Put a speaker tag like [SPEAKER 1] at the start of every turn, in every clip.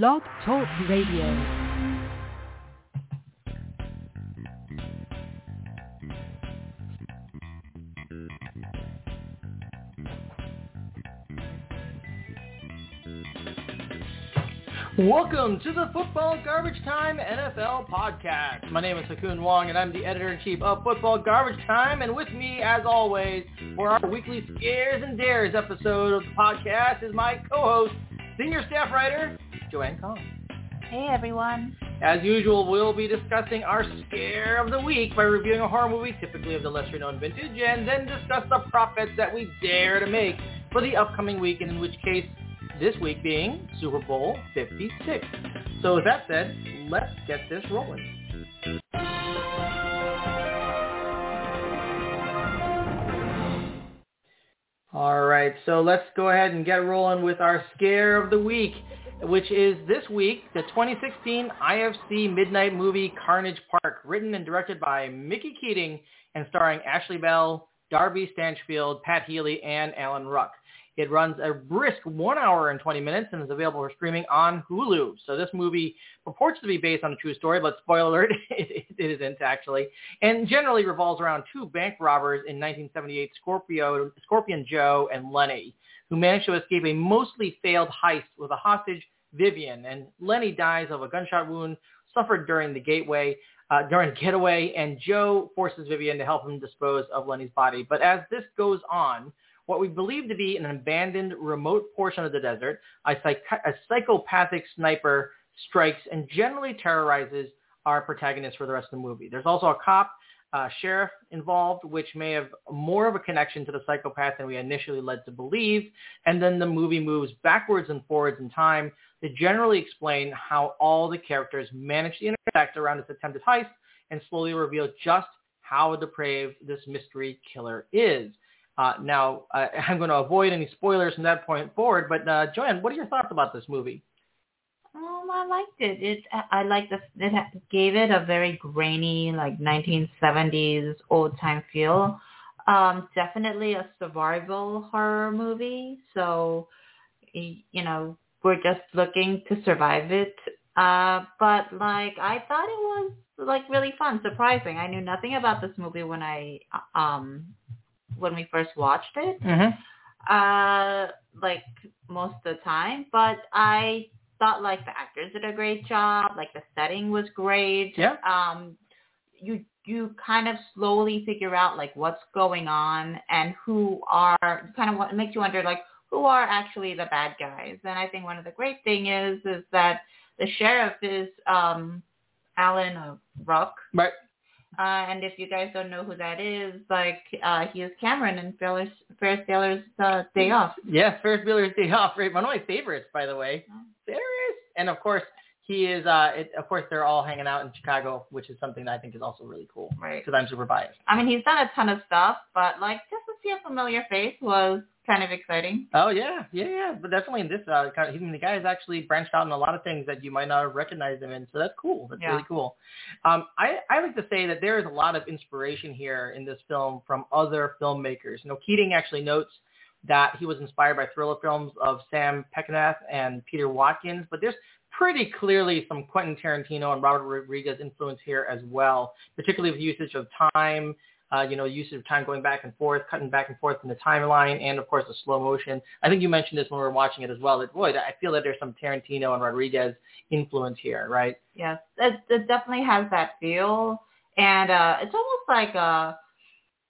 [SPEAKER 1] Blog Talk Radio.
[SPEAKER 2] Welcome to the Football Garbage Time NFL podcast. My name is Ha Kung Wong, and I'm the editor-in-chief of Football Garbage Time. And with me, as always, for our weekly Scares and Dares episode of the podcast is my co-host, senior staff writer, Joanne Kong.
[SPEAKER 3] Hey everyone.
[SPEAKER 2] As usual, we'll be discussing our scare of the week by reviewing a horror movie, typically of the lesser-known vintage, and then discuss the prop bets that we dare to make for the upcoming week, and in which case this week being Super Bowl 56. So with that said, let's get this rolling. All right, so let's go ahead and get rolling with our scare of the week, which is this week, the 2016 IFC Midnight movie Carnage Park, written and directed by Mickey Keating and starring Ashley Bell, Darby Stanchfield, Pat Healy, and Alan Ruck. It runs a brisk one hour and 20 minutes and is available for streaming on Hulu. So this movie purports to be based on a true story, but spoiler alert, it, isn't actually, and generally revolves around two bank robbers in 1978, Scorpio, Scorpion Joe and Lenny, who managed to escape a mostly failed heist with a hostage, Vivian. And Lenny dies of a gunshot wound suffered during the gateway. Uh, during getaway, and Joe forces Vivian to help him dispose of Lenny's body. But as this goes on, what we believe to be an abandoned remote portion of the desert, a, psych- a psychopathic sniper strikes and generally terrorizes our protagonist for the rest of the movie. There's also a cop, uh, sheriff involved, which may have more of a connection to the psychopath than we initially led to believe. And then the movie moves backwards and forwards in time to generally explain how all the characters manage to intersect around this attempted heist and slowly reveal just how depraved this mystery killer is. Uh, now, uh, I'm going to avoid any spoilers from that point forward, but uh, Joanne, what are your thoughts about this movie?
[SPEAKER 3] Um, I liked it. It I liked the it gave it a very grainy, like 1970s old time feel. Um, definitely a survival horror movie. So, you know, we're just looking to survive it. Uh, but like I thought it was like really fun, surprising. I knew nothing about this movie when I um when we first watched it.
[SPEAKER 2] Mm-hmm.
[SPEAKER 3] Uh, like most of the time, but I thought like the actors did a great job. Like the setting was great.
[SPEAKER 2] Yeah.
[SPEAKER 3] Um, you you kind of slowly figure out like what's going on and who are kind of what makes you wonder like who are actually the bad guys. And I think one of the great thing is is that the sheriff is um Alan Ruck.
[SPEAKER 2] Right.
[SPEAKER 3] Uh, and if you guys don't know who that is, like uh, he is Cameron in Ferris, Ferris Bueller's uh, Day Off.
[SPEAKER 2] Yeah, Ferris Bueller's Day Off. Right, one of my favorites, by the way. Ferris, and of course he is. Uh, it, of course, they're all hanging out in Chicago, which is something that I think is also really cool.
[SPEAKER 3] Right.
[SPEAKER 2] Because I'm super biased.
[SPEAKER 3] I mean, he's done a ton of stuff, but like just to see a familiar face was kind of exciting.
[SPEAKER 2] Oh yeah, yeah, yeah. But definitely in this, uh, kind of, I mean, the guy has actually branched out in a lot of things that you might not have recognized him in. So that's cool. That's
[SPEAKER 3] Yeah.
[SPEAKER 2] really cool. Um, I I like to say that there is a lot of inspiration here in this film from other filmmakers. You know, Keating actually notes that he was inspired by thriller films of Sam Peckinpah and Peter Watkins, but there's pretty clearly some Quentin Tarantino and Robert Rodriguez influence here as well, particularly with usage of time, uh, you know, usage of time going back and forth, cutting back and forth in the timeline, and of course the slow motion. I think you mentioned this when we were watching it as well. That boy, I feel that there's some Tarantino and Rodriguez influence here, right?
[SPEAKER 3] Yes, it, it definitely has that feel, and uh, it's almost like uh,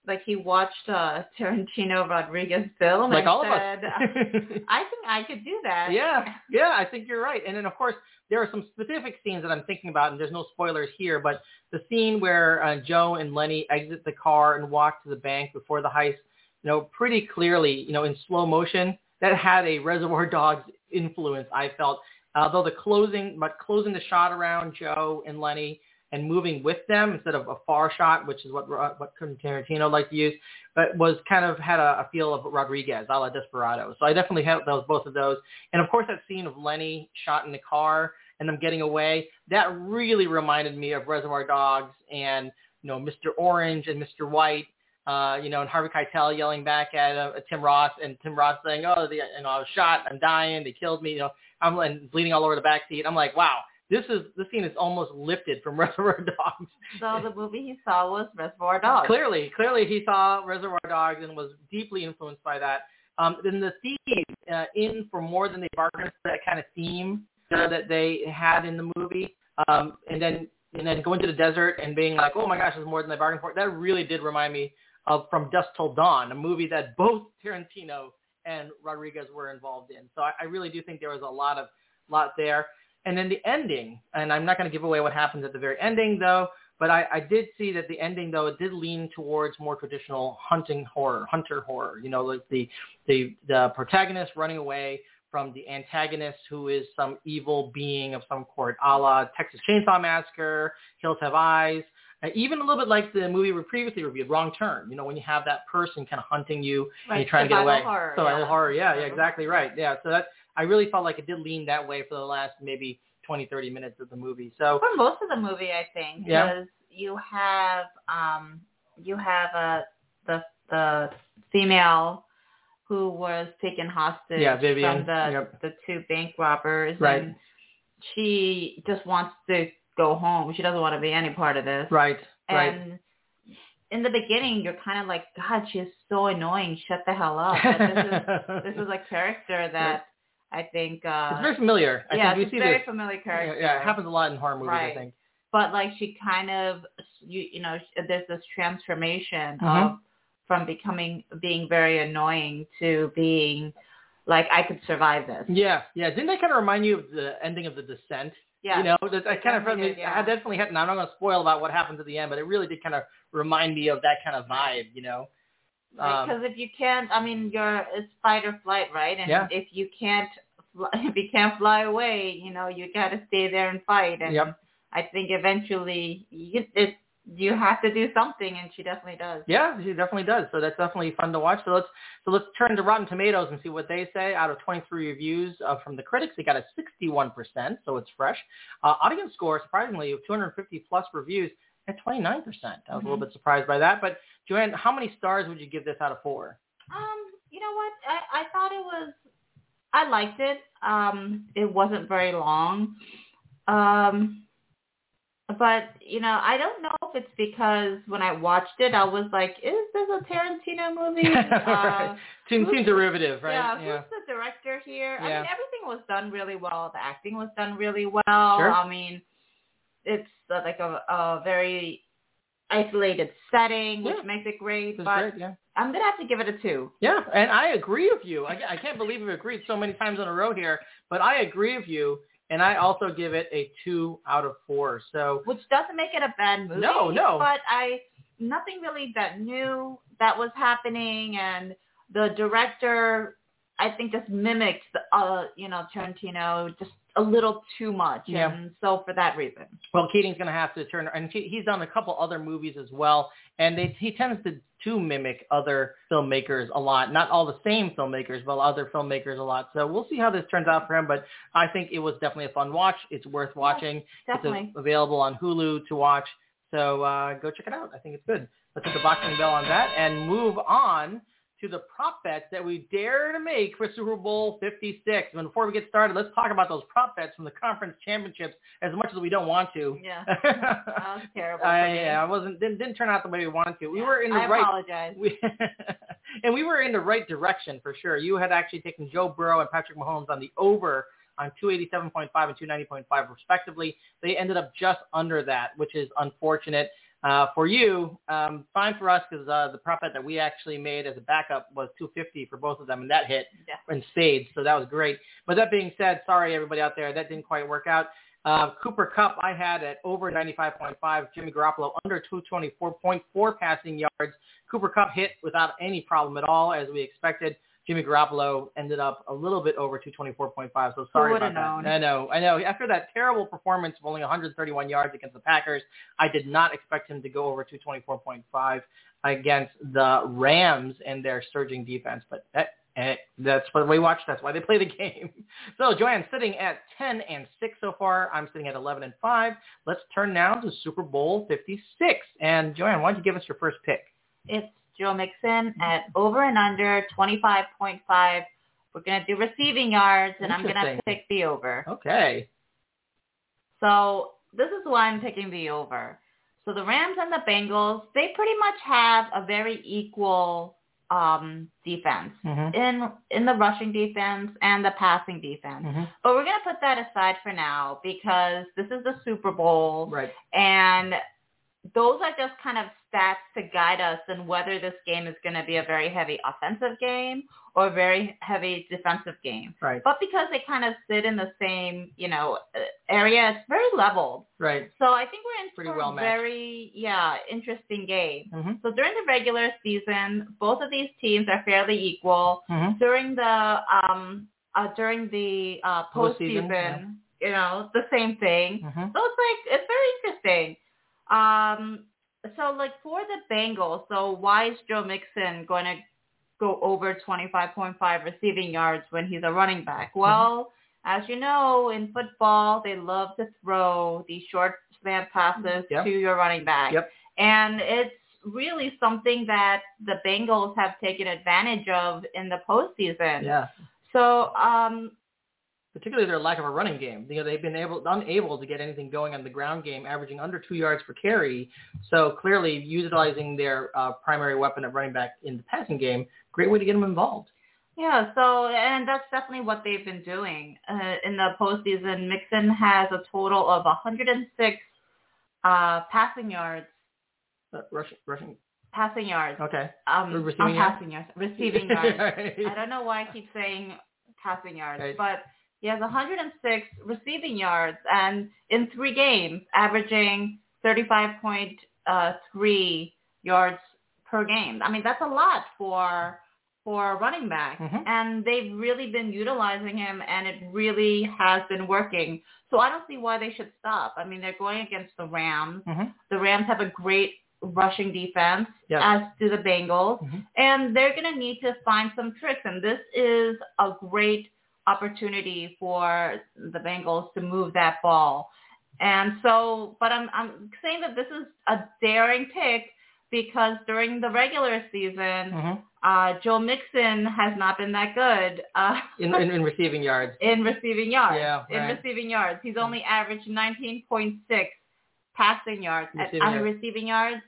[SPEAKER 3] like he watched uh, Tarantino Rodriguez film
[SPEAKER 2] like
[SPEAKER 3] and
[SPEAKER 2] all
[SPEAKER 3] said,
[SPEAKER 2] of us.
[SPEAKER 3] "I think I could do that."
[SPEAKER 2] yeah, yeah, I think you're right. And then of course there are some specific scenes that I'm thinking about, and there's no spoilers here, but the scene where uh, Joe and Lenny exit the car and walk to the bank before the heist, you know, pretty clearly, you know, in slow motion, that had a Reservoir Dogs influence. I felt, although the closing, but closing the shot around Joe and Lenny and moving with them instead of a far shot, which is what what Quentin Tarantino liked to use, but was kind of had a, a feel of Rodriguez, a la Desperado. So I definitely had those both of those, and of course that scene of Lenny shot in the car and them getting away, that really reminded me of Reservoir Dogs and you know Mr. Orange and Mr. White. Uh, you know, and Harvey Keitel yelling back at uh, Tim Roth, and Tim Roth saying, "Oh, the, you know, I was shot, I'm dying, they killed me." You know, I'm bleeding all over the back seat. I'm like, wow, this is this scene is almost lifted from Reservoir Dogs.
[SPEAKER 3] So the movie he saw was Reservoir Dogs.
[SPEAKER 2] Clearly, clearly he saw Reservoir Dogs and was deeply influenced by that. Um, then the theme uh, in for more than they bargained for that kind of theme uh, that they had in the movie, um, and then and then going to the desert and being like, oh my gosh, there's more than they bargained for. That really did remind me of From Dusk Till Dawn, a movie that both Tarantino and Rodriguez were involved in. So I, I really do think there was a lot of lot there. And then the ending, and I'm not going to give away what happens at the very ending though, but I, I did see that the ending though it did lean towards more traditional hunting horror, hunter horror. You know, like the the the protagonist running away from the antagonist who is some evil being of some sort, a la Texas Chainsaw Massacre, Hills Have Eyes, uh, even a little bit like the movie we previously reviewed, Wrong Turn. You know, when you have that person kind of hunting you
[SPEAKER 3] Right,
[SPEAKER 2] and you're trying to get away.
[SPEAKER 3] horror,
[SPEAKER 2] survival
[SPEAKER 3] yeah.
[SPEAKER 2] horror, yeah, yeah, exactly right. Yeah, so that I really felt like it did lean that way for the last maybe 20, 30 minutes of the movie. So
[SPEAKER 3] For most of the movie, I think,
[SPEAKER 2] Yeah.
[SPEAKER 3] you have um you have uh, the the female who was taken hostage
[SPEAKER 2] Yeah, Vivian,
[SPEAKER 3] from the
[SPEAKER 2] yep.
[SPEAKER 3] the two bank robbers,
[SPEAKER 2] Right.
[SPEAKER 3] and she just wants to go home. She doesn't want to be any part of this.
[SPEAKER 2] right, right.
[SPEAKER 3] And in the beginning, you're kind of like, God, she's so annoying. Shut the hell up. But this is this is a character that I think. uh
[SPEAKER 2] it's very familiar. I
[SPEAKER 3] yeah,
[SPEAKER 2] think
[SPEAKER 3] it's
[SPEAKER 2] we
[SPEAKER 3] a
[SPEAKER 2] see
[SPEAKER 3] very
[SPEAKER 2] this.
[SPEAKER 3] familiar
[SPEAKER 2] Yeah,
[SPEAKER 3] character.
[SPEAKER 2] yeah, it happens a lot in horror movies.
[SPEAKER 3] Right.
[SPEAKER 2] I think.
[SPEAKER 3] But like she kind of, you you know, there's this transformation
[SPEAKER 2] Mhm.
[SPEAKER 3] of from becoming being very annoying to being like I could survive this.
[SPEAKER 2] Yeah, yeah. Didn't that kind of remind you of the ending of The Descent?
[SPEAKER 3] Yeah.
[SPEAKER 2] You know, that, that kind of
[SPEAKER 3] definitely did,
[SPEAKER 2] I
[SPEAKER 3] yeah.
[SPEAKER 2] definitely had. Now I'm not going to spoil about what happens at the end, but it really did kind of remind me of that kind of vibe. You know. Um,
[SPEAKER 3] Because if you can't, I mean, you're it's fight or flight, right? And
[SPEAKER 2] Yeah.
[SPEAKER 3] if you can't, fly, if you can't fly away, you know, you got to stay there and fight. And
[SPEAKER 2] Yep.
[SPEAKER 3] I think eventually you, it you have to do something, and she definitely does.
[SPEAKER 2] Yeah, she definitely does. So that's definitely fun to watch. So let's so let's turn to Rotten Tomatoes and see what they say. Out of 23 reviews uh, from the critics, it got a 61%, so it's fresh. Uh, audience score, surprisingly, of 250 plus reviews at 29%. I was a little
[SPEAKER 3] Mhm.
[SPEAKER 2] bit surprised by that. But Joanne, how many stars would you give this out of four?
[SPEAKER 3] Um, you know what? I, I thought it was I liked it. Um, it wasn't very long. Um but you know, I don't know if it's because when I watched it I was like, is this a Tarantino movie? Uh,
[SPEAKER 2] right. Seems, seems derivative, right?
[SPEAKER 3] Yeah, who's the director here?
[SPEAKER 2] Yeah.
[SPEAKER 3] I mean, everything was done really well. The acting was done really well.
[SPEAKER 2] Sure.
[SPEAKER 3] I mean, it's like a, a very isolated setting, which
[SPEAKER 2] Yeah.
[SPEAKER 3] makes it great.
[SPEAKER 2] It's
[SPEAKER 3] but
[SPEAKER 2] great, yeah.
[SPEAKER 3] I'm gonna have to give it a two.
[SPEAKER 2] Yeah, and I agree with you. I, I can't believe we've agreed so many times in a row here, but I agree with you, and I also give it a two out of four. So
[SPEAKER 3] which doesn't make it a bad movie.
[SPEAKER 2] No, no.
[SPEAKER 3] But I nothing really that new that was happening, and the director I think just mimicked the uh you know Tarantino just a little too much,
[SPEAKER 2] Yeah.
[SPEAKER 3] and so for that reason.
[SPEAKER 2] Well, Keating's going to have to turn, and he, he's done a couple other movies as well, and they, he tends to to mimic other filmmakers a lot. Not all the same filmmakers, but other filmmakers a lot. So we'll see how this turns out for him. But I think it was definitely a fun watch. It's worth watching.
[SPEAKER 3] Definitely.
[SPEAKER 2] It's available on Hulu to watch. So uh, go check it out. I think it's good. Let's hit the boxing bell on that and move on to the prop bets that we dare to make for Super Bowl 56. And before we get started, let's talk about those prop bets from the conference championships as much as we don't want to.
[SPEAKER 3] Yeah. That was terrible. for
[SPEAKER 2] I,
[SPEAKER 3] me.
[SPEAKER 2] yeah, I wasn't didn't, didn't turn out the way we wanted to. We
[SPEAKER 3] Yeah.
[SPEAKER 2] were in the
[SPEAKER 3] I
[SPEAKER 2] right
[SPEAKER 3] apologize.
[SPEAKER 2] we, and we were in the right direction for sure. You had actually taken Joe Burrow and Patrick Mahomes on the over on 287.5 and 290.5 respectively. They ended up just under that, which is unfortunate. Uh, for you, um, fine for us because uh, the prop bet that we actually made as a backup was 250 for both of them, and that hit
[SPEAKER 3] Yeah.
[SPEAKER 2] in spades, so that was great. But that being said, sorry everybody out there, that didn't quite work out. Uh, Cooper Kupp I had at over 95.5, Jimmy Garoppolo under 224.4 passing yards. Cooper Kupp hit without any problem at all, as we expected. Jimmy Garoppolo ended up a little bit over 224.5, so sorry
[SPEAKER 3] would've
[SPEAKER 2] about that.
[SPEAKER 3] known?
[SPEAKER 2] I know, I know. After that terrible performance of only 131 yards against the Packers, I did not expect him to go over 224.5 against the Rams and their surging defense, but that and that's what we watch. That's why they play the game. So Joanne sitting at 10 and 6 so far. I'm sitting at 11 and 5. Let's turn now to Super Bowl 56. And Joanne, why don't you give us your first pick?
[SPEAKER 3] It's Joe Mixon at over and under 25.5 We're gonna do receiving yards, and I'm gonna pick the over.
[SPEAKER 2] Okay.
[SPEAKER 3] So this is why I'm picking the over. So the Rams and the Bengals, they pretty much have a very equal um, defense
[SPEAKER 2] Mhm.
[SPEAKER 3] in in the rushing defense and the passing defense.
[SPEAKER 2] Mhm.
[SPEAKER 3] But we're gonna put that aside for now because this is the Super Bowl,
[SPEAKER 2] Right.
[SPEAKER 3] and those are just kind of stats to guide us in whether this game is going to be a very heavy offensive game or a very heavy defensive game.
[SPEAKER 2] Right.
[SPEAKER 3] But because they kind of sit in the same, you know, uh, area, it's very leveled.
[SPEAKER 2] Right.
[SPEAKER 3] So I think we're in
[SPEAKER 2] Pretty
[SPEAKER 3] for
[SPEAKER 2] well
[SPEAKER 3] a very, yeah, interesting game.
[SPEAKER 2] Mhm.
[SPEAKER 3] So during the regular season, both of these teams are fairly equal.
[SPEAKER 2] Mhm.
[SPEAKER 3] During the um uh, during the uh,
[SPEAKER 2] Postseason,
[SPEAKER 3] postseason, you know, the same thing.
[SPEAKER 2] Mhm.
[SPEAKER 3] So it's like it's very interesting. Um, so like for the Bengals, so why is Joe Mixon going to go over 25.5 receiving yards when he's a running back? Well, as you know, in football, they love to throw these short slant passes
[SPEAKER 2] Yep.
[SPEAKER 3] to your running back.
[SPEAKER 2] Yep.
[SPEAKER 3] And it's really something that the Bengals have taken advantage of in the postseason.
[SPEAKER 2] Yeah.
[SPEAKER 3] So um,
[SPEAKER 2] particularly their lack of a running game. You know, they've been able unable to get anything going on the ground game, averaging under two yards per carry. So clearly, utilizing their uh, primary weapon at running back in the passing game, great way to get them involved.
[SPEAKER 3] Yeah, so and that's definitely what they've been doing uh, in the postseason. Mixon has a total of 106 uh, passing yards.
[SPEAKER 2] Uh, rushing, rushing.
[SPEAKER 3] Passing yards.
[SPEAKER 2] Okay.
[SPEAKER 3] Um,
[SPEAKER 2] receiving yards?
[SPEAKER 3] passing yards. Receiving yards.
[SPEAKER 2] Right.
[SPEAKER 3] I don't know why I keep saying passing yards,
[SPEAKER 2] Right.
[SPEAKER 3] but he has 106 receiving yards, and in three games, averaging 35.3 yards per game. I mean, that's a lot for for a running back,
[SPEAKER 2] Mhm.
[SPEAKER 3] and they've really been utilizing him, and it really has been working. So I don't see why they should stop. I mean, they're going against the Rams.
[SPEAKER 2] Mhm.
[SPEAKER 3] The Rams have a great rushing defense,
[SPEAKER 2] Yes.
[SPEAKER 3] as do the Bengals
[SPEAKER 2] Mhm.
[SPEAKER 3] and they're going to need to find some tricks. And this is a great opportunity for the Bengals to move that ball. And so, but I'm I'm saying that this is a daring pick because during the regular season,
[SPEAKER 2] Mhm.
[SPEAKER 3] uh, Joe Mixon has not been that good uh,
[SPEAKER 2] In, in in receiving yards.
[SPEAKER 3] in receiving yards.
[SPEAKER 2] Yeah,
[SPEAKER 3] in receiving yards, he's only averaged 19.6 passing yards
[SPEAKER 2] Receiving
[SPEAKER 3] at,
[SPEAKER 2] yards.
[SPEAKER 3] receiving yards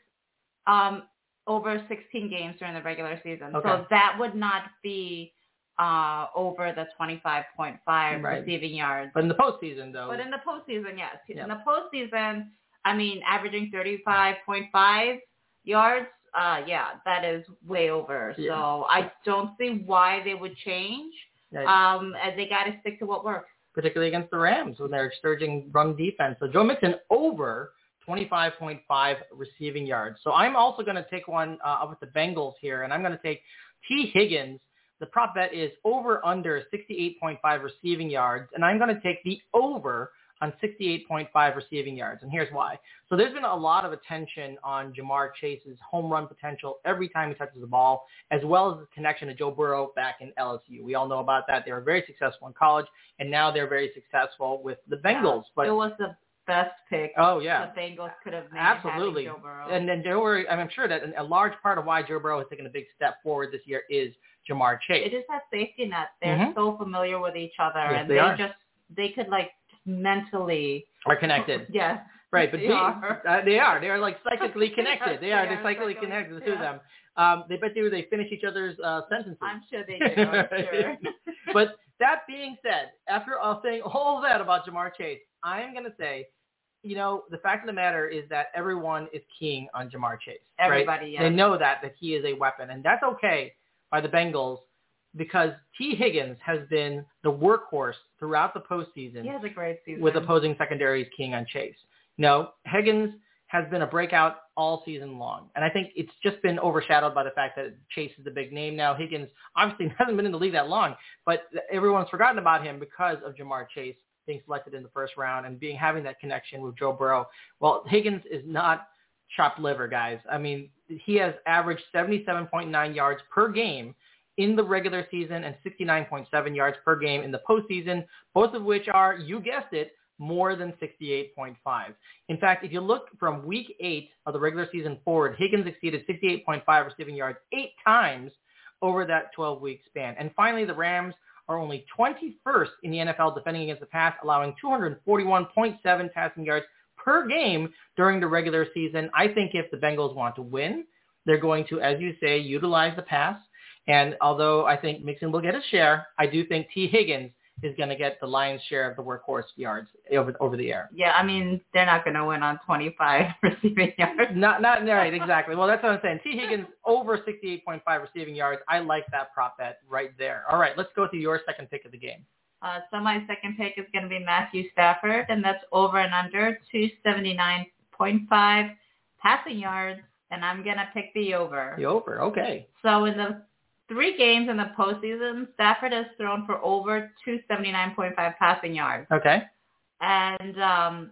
[SPEAKER 3] um, over 16 games during the regular season.
[SPEAKER 2] Okay.
[SPEAKER 3] So that would not be uh, over the 25.5
[SPEAKER 2] Right.
[SPEAKER 3] receiving yards.
[SPEAKER 2] But in the postseason, though.
[SPEAKER 3] But in the postseason, yes.
[SPEAKER 2] Yeah.
[SPEAKER 3] In the postseason, I mean, averaging 35.5 yards, uh, yeah, that is way over.
[SPEAKER 2] Yeah.
[SPEAKER 3] So I don't see why they would change. Um, and they got to stick to what works.
[SPEAKER 2] particularly against the Rams when they're surging run defense. So Joe Mixon over 25.5 receiving yards. So I'm also going to take one uh, up with the Bengals here, and I'm going to take Tee Higgins. The prop bet is over under 68.5 receiving yards, and I'm going to take the over on 68.5 receiving yards. And here's why. So there's been a lot of attention on Ja'Marr Chase's home run potential every time he touches the ball, as well as the connection to Joe Burrow back in LSU. We all know about that. They were very successful in college, and now they're very successful with the Bengals. But
[SPEAKER 3] it was the best pick
[SPEAKER 2] oh yeah,
[SPEAKER 3] the Bengals could have made.
[SPEAKER 2] Absolutely.
[SPEAKER 3] Joe Burrow.
[SPEAKER 2] and then Joe, Burrow- I'm sure that a large part of why Joe Burrow has taken a big step forward this year is Ja'Marr Chase.
[SPEAKER 3] it is that safety net. They're
[SPEAKER 2] Mhm.
[SPEAKER 3] so familiar with each other,
[SPEAKER 2] Yes,
[SPEAKER 3] and
[SPEAKER 2] they
[SPEAKER 3] they,
[SPEAKER 2] are.
[SPEAKER 3] just they could like mentally.
[SPEAKER 2] Are connected.
[SPEAKER 3] Yes.
[SPEAKER 2] Right, but
[SPEAKER 3] They
[SPEAKER 2] they
[SPEAKER 3] are.
[SPEAKER 2] Uh, they are. They are like psychically connected. They are.
[SPEAKER 3] They
[SPEAKER 2] They're psychically
[SPEAKER 3] psychically-
[SPEAKER 2] connected to them. Um, they bet you they finish each other's uh, sentences.
[SPEAKER 3] I'm sure they do. Sure.
[SPEAKER 2] but that being said, after all saying all that about Ja'Marr Chase, I am going to say, you know, the fact of the matter is that everyone is keying on Ja'Marr Chase. right?
[SPEAKER 3] Everybody, yes.
[SPEAKER 2] They know that, that he is a weapon. And that's okay by the Bengals because Tee Higgins has been the workhorse throughout the postseason
[SPEAKER 3] He has a great season.
[SPEAKER 2] with opposing secondaries keying on Chase. No, Higgins has been a breakout all season long. And I think it's just been overshadowed by the fact that Chase is the big name now. Higgins obviously hasn't been in the league that long, but everyone's forgotten about him because of Ja'Marr Chase being selected in the first round and being having that connection with Joe Burrow. Well, Higgins is not chopped liver, guys. I mean, he has averaged 77.9 yards per game in the regular season and 69.7 yards per game in the postseason, both of which are, you guessed it, more than 68.5. In fact, if you look from week eight of the regular season forward, Higgins exceeded 68.5 receiving yards eight times over that 12-week span. And finally, the Rams are only 21st in the NFL defending against the pass, allowing 241.7 passing yards per game during the regular season. I think if the Bengals want to win, they're going to, as you say, utilize the pass. And although I think Mixon will get a share, I do think Tee Higgins is going to get the lion's share of the workhorse yards over over the air.
[SPEAKER 3] Yeah, I mean they're not going to win on 25 receiving yards.
[SPEAKER 2] Not not right exactly. Well, that's what I'm saying. Tee Higgins over 68.5 receiving yards. I like that prop bet right there. All right, let's go to your second pick of the game.
[SPEAKER 3] Uh, so my second pick is going to be Matthew Stafford, and that's over and under 279.5 passing yards, and I'm going to pick the over.
[SPEAKER 2] The over, okay.
[SPEAKER 3] So in the three games in the postseason, Stafford has thrown for over 279.5 passing yards.
[SPEAKER 2] Okay.
[SPEAKER 3] And um,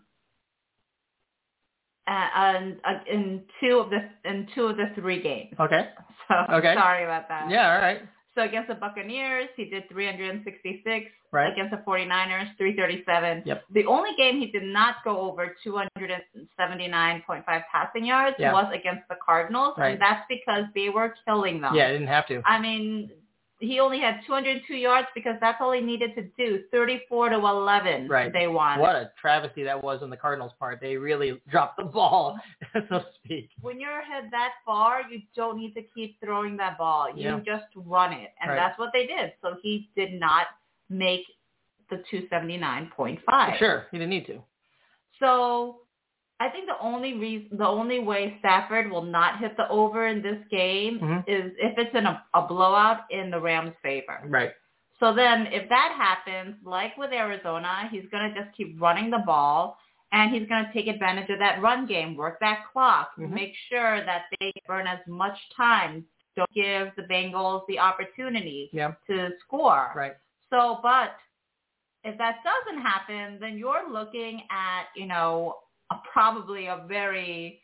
[SPEAKER 3] and uh, in two of the in two of the three games.
[SPEAKER 2] Okay.
[SPEAKER 3] So
[SPEAKER 2] Okay.
[SPEAKER 3] sorry about that.
[SPEAKER 2] Yeah, all right.
[SPEAKER 3] So against the Buccaneers, he did 366.
[SPEAKER 2] Right.
[SPEAKER 3] Against the 49ers, 337.
[SPEAKER 2] Yep.
[SPEAKER 3] The only game he did not go over 279.5 passing yards
[SPEAKER 2] Yeah.
[SPEAKER 3] was against the Cardinals,
[SPEAKER 2] Right.
[SPEAKER 3] and that's because they were killing them.
[SPEAKER 2] Yeah, I didn't have to.
[SPEAKER 3] I mean, he only had 202 yards because that's all he needed to do. 34 to 11.
[SPEAKER 2] Right.
[SPEAKER 3] They won.
[SPEAKER 2] What a travesty that was on the Cardinals' part. They really dropped the ball, so to speak.
[SPEAKER 3] When you're ahead that far, you don't need to keep throwing that ball. You
[SPEAKER 2] Yeah.
[SPEAKER 3] just run it, and
[SPEAKER 2] Right.
[SPEAKER 3] that's what they did. So he did not make the 279.5.
[SPEAKER 2] Sure, he didn't need to.
[SPEAKER 3] So I think the only reason, the only way Stafford will not hit the over in this game
[SPEAKER 2] Mhm.
[SPEAKER 3] is if it's in a, a blowout in the Rams' favor.
[SPEAKER 2] Right.
[SPEAKER 3] So then if that happens, like with Arizona, he's going to just keep running the ball and he's going to take advantage of that run game, work that clock,
[SPEAKER 2] Mhm.
[SPEAKER 3] make sure that they burn as much time. Don't give the Bengals the opportunity
[SPEAKER 2] Yeah.
[SPEAKER 3] to score.
[SPEAKER 2] Right.
[SPEAKER 3] So, but if that doesn't happen, then you're looking at, you know, a, probably a very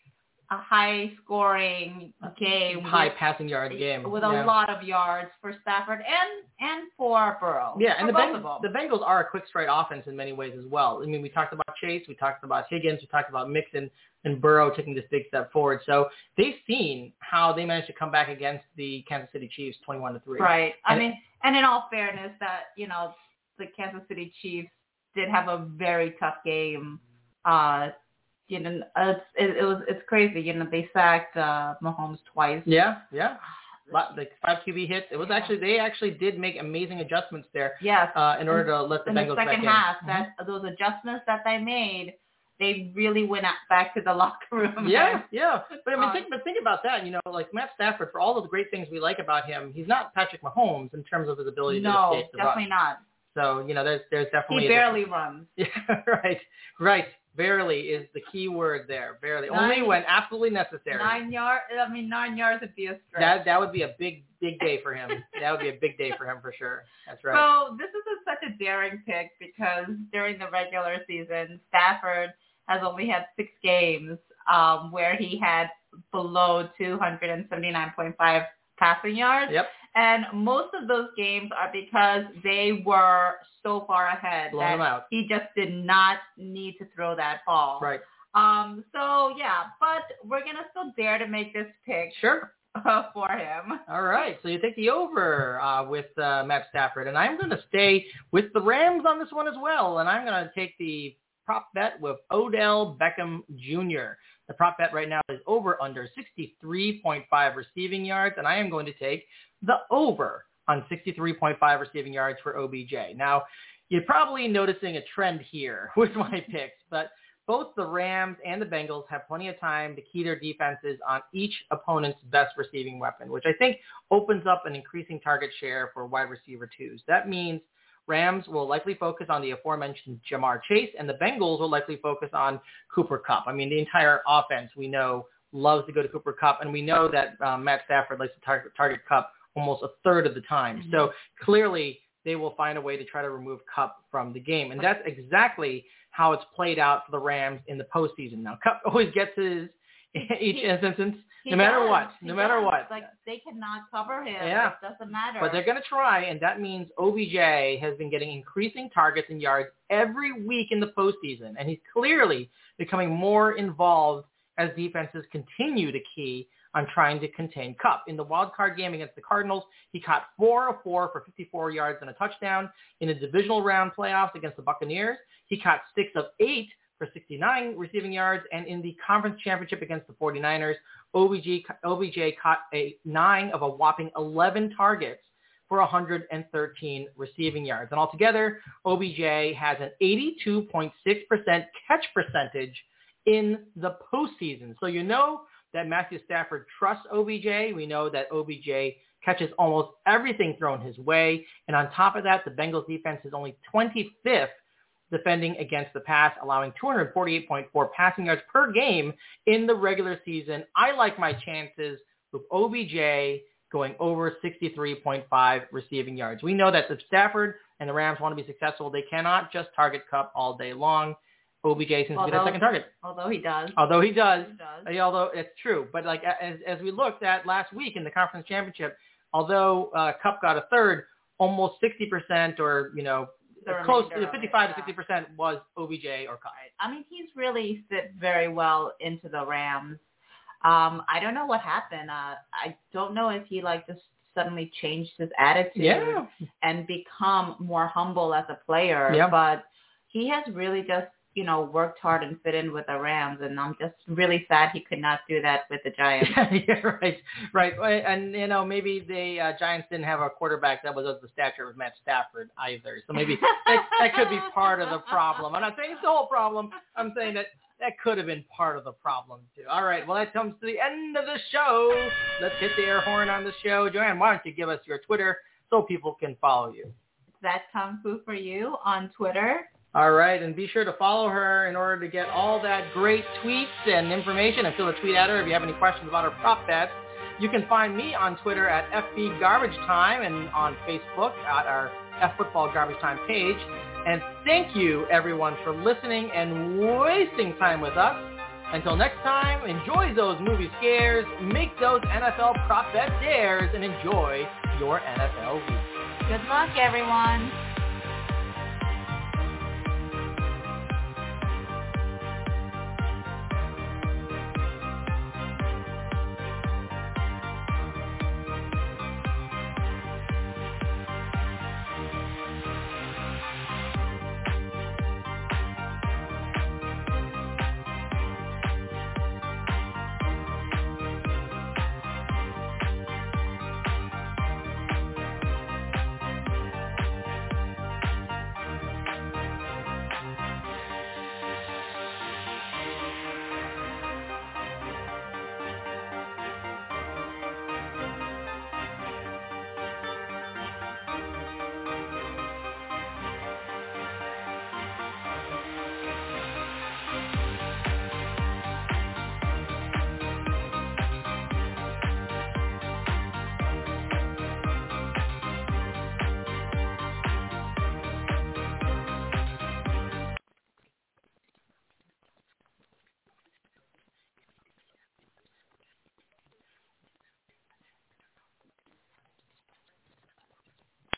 [SPEAKER 3] a high scoring game
[SPEAKER 2] High
[SPEAKER 3] with,
[SPEAKER 2] passing yard game.
[SPEAKER 3] with
[SPEAKER 2] yeah.
[SPEAKER 3] a lot of yards for Stafford and and for Burrow.
[SPEAKER 2] Yeah, and the, Beng- the Bengals are a quick strike offense in many ways as well. I mean, we talked about Chase, we talked about Higgins, we talked about Mixon and Burrow taking this big step forward. So they've seen how they managed to come back against the Kansas City Chiefs, twenty-one to three.
[SPEAKER 3] Right. I
[SPEAKER 2] And-
[SPEAKER 3] mean, and in all fairness, that you know, the Kansas City Chiefs did have a very tough game. Uh, you know, it's, it, it was it's crazy. You know, they sacked uh, Mahomes twice.
[SPEAKER 2] Yeah, yeah. Lot, like five QB hits. It was actually they actually did make amazing adjustments there
[SPEAKER 3] Yes.
[SPEAKER 2] uh, in order to let the
[SPEAKER 3] in
[SPEAKER 2] Bengals
[SPEAKER 3] the
[SPEAKER 2] back
[SPEAKER 3] second
[SPEAKER 2] in.
[SPEAKER 3] half,
[SPEAKER 2] Mhm.
[SPEAKER 3] that those adjustments that they made, they really went out, back to the locker room.
[SPEAKER 2] Yeah, yeah. But I mean,
[SPEAKER 3] Uh,
[SPEAKER 2] think, but think about that. You know, like Matt Stafford, for all of the great things we like about him, he's not Patrick Mahomes in terms of his ability
[SPEAKER 3] no,
[SPEAKER 2] to escape the
[SPEAKER 3] definitely
[SPEAKER 2] rush.
[SPEAKER 3] not.
[SPEAKER 2] So you know, there's there's definitely
[SPEAKER 3] He barely runs.
[SPEAKER 2] Yeah, right, right. Barely is the key word there. Barely, only when absolutely necessary.
[SPEAKER 3] Nine yards. I mean, nine yards would be a stretch.
[SPEAKER 2] That that would be a big big day for him. that would be a big day for him for sure. That's right.
[SPEAKER 3] So this is a, such a daring pick because during the regular season, Stafford has only had six games um, where he had below 279.5 passing yards.
[SPEAKER 2] Yep.
[SPEAKER 3] And most of those games are because they were so far ahead
[SPEAKER 2] Blown
[SPEAKER 3] that
[SPEAKER 2] out.
[SPEAKER 3] he just did not need to throw that ball.
[SPEAKER 2] Right.
[SPEAKER 3] Um, so yeah, but we're gonna still dare to make this pick
[SPEAKER 2] Sure.
[SPEAKER 3] for him.
[SPEAKER 2] All right. So you take the over uh, with uh, Matt Stafford, and I'm going to stay with the Rams on this one as well, and I'm going to take the prop bet with Odell Beckham Jr. The prop bet right now is over under 63.5 receiving yards, and I am going to take the over on 63.5 receiving yards for OBJ. Now, you're probably noticing a trend here with my picks, but both the Rams and the Bengals have plenty of time to key their defenses on each opponent's best receiving weapon, which I think opens up an increasing target share for wide receiver twos. That means Rams will likely focus on the aforementioned Ja'Marr Chase, and the Bengals will likely focus on Cooper Kupp. I mean, the entire offense we know loves to go to Cooper Kupp, and we know that um, Matt Stafford likes to target, target Kupp almost a third of the time.
[SPEAKER 3] Mhm.
[SPEAKER 2] So clearly they will find a way to try to remove Kupp from the game, and that's exactly how it's played out for the Rams in the postseason. Now, Kupp always gets his each
[SPEAKER 3] He-
[SPEAKER 2] instance,
[SPEAKER 3] He
[SPEAKER 2] no matter
[SPEAKER 3] does.
[SPEAKER 2] what,
[SPEAKER 3] He
[SPEAKER 2] no matter
[SPEAKER 3] does.
[SPEAKER 2] what.
[SPEAKER 3] Like they cannot cover him.
[SPEAKER 2] Yeah.
[SPEAKER 3] It doesn't matter.
[SPEAKER 2] But they're going to try, and that means OBJ has been getting increasing targets and yards every week in the postseason, and he's clearly becoming more involved as defenses continue to key on trying to contain Kupp. In the wild card game against the Cardinals, he caught four of four for 54 yards and a touchdown. In the divisional round playoffs against the Buccaneers, he caught six of eight for 69 receiving yards. And in the conference championship against the 49ers, OBJ, OBJ caught a nine of a whopping 11 targets for 113 receiving yards. And altogether, OBJ has an 82.6% catch percentage in the postseason. So you know that Matthew Stafford trusts OBJ. We know that OBJ catches almost everything thrown his way. And on top of that, the Bengals defense is only 25th defending against the pass, allowing 248.4 passing yards per game in the regular season. I like my chances with OBJ going over 63.5 receiving yards. We know that if Stafford and the Rams want to be successful, they cannot just target Kupp all day long. OBJ seems although, to be the second target.
[SPEAKER 3] Although he does.
[SPEAKER 2] Although he does. He does. Although it's true. But like as, as we looked at last week in the conference championship, although uh, Kupp got a third, almost 60% or, you know, close to 55 to 60% was OBJ or Kupp.
[SPEAKER 3] I mean, he's really fit very well into the Rams. Um, I don't know what happened. Uh, I don't know if he like just suddenly changed his attitude
[SPEAKER 2] yeah.
[SPEAKER 3] and become more humble as a player.
[SPEAKER 2] Yeah.
[SPEAKER 3] But he has really just you know, worked hard and fit in with the Rams, and I'm just really sad he could not do that with the Giants.
[SPEAKER 2] yeah, right, right. And you know, maybe the uh, Giants didn't have a quarterback that was of the stature of Matt Stafford either, so maybe that, that could be part of the problem. I'm not saying it's the whole problem. I'm saying that that could have been part of the problem too. All right, well that comes to the end of the show. Let's hit the air horn on the show. Joanne, why don't you give us your Twitter so people can follow you?
[SPEAKER 3] That's Kung Fu for you on Twitter.
[SPEAKER 2] All right, and be sure to follow her in order to get all that great tweets and information and feel to tweet at her if you have any questions about her prop bets. You can find me on Twitter at FB Garbage Time and on Facebook at our F Football Garbage Time page. And thank you everyone for listening and wasting time with us. Until next time, enjoy those movie scares, make those NFL prop bet dares, and enjoy your NFL week.
[SPEAKER 3] Good luck, everyone.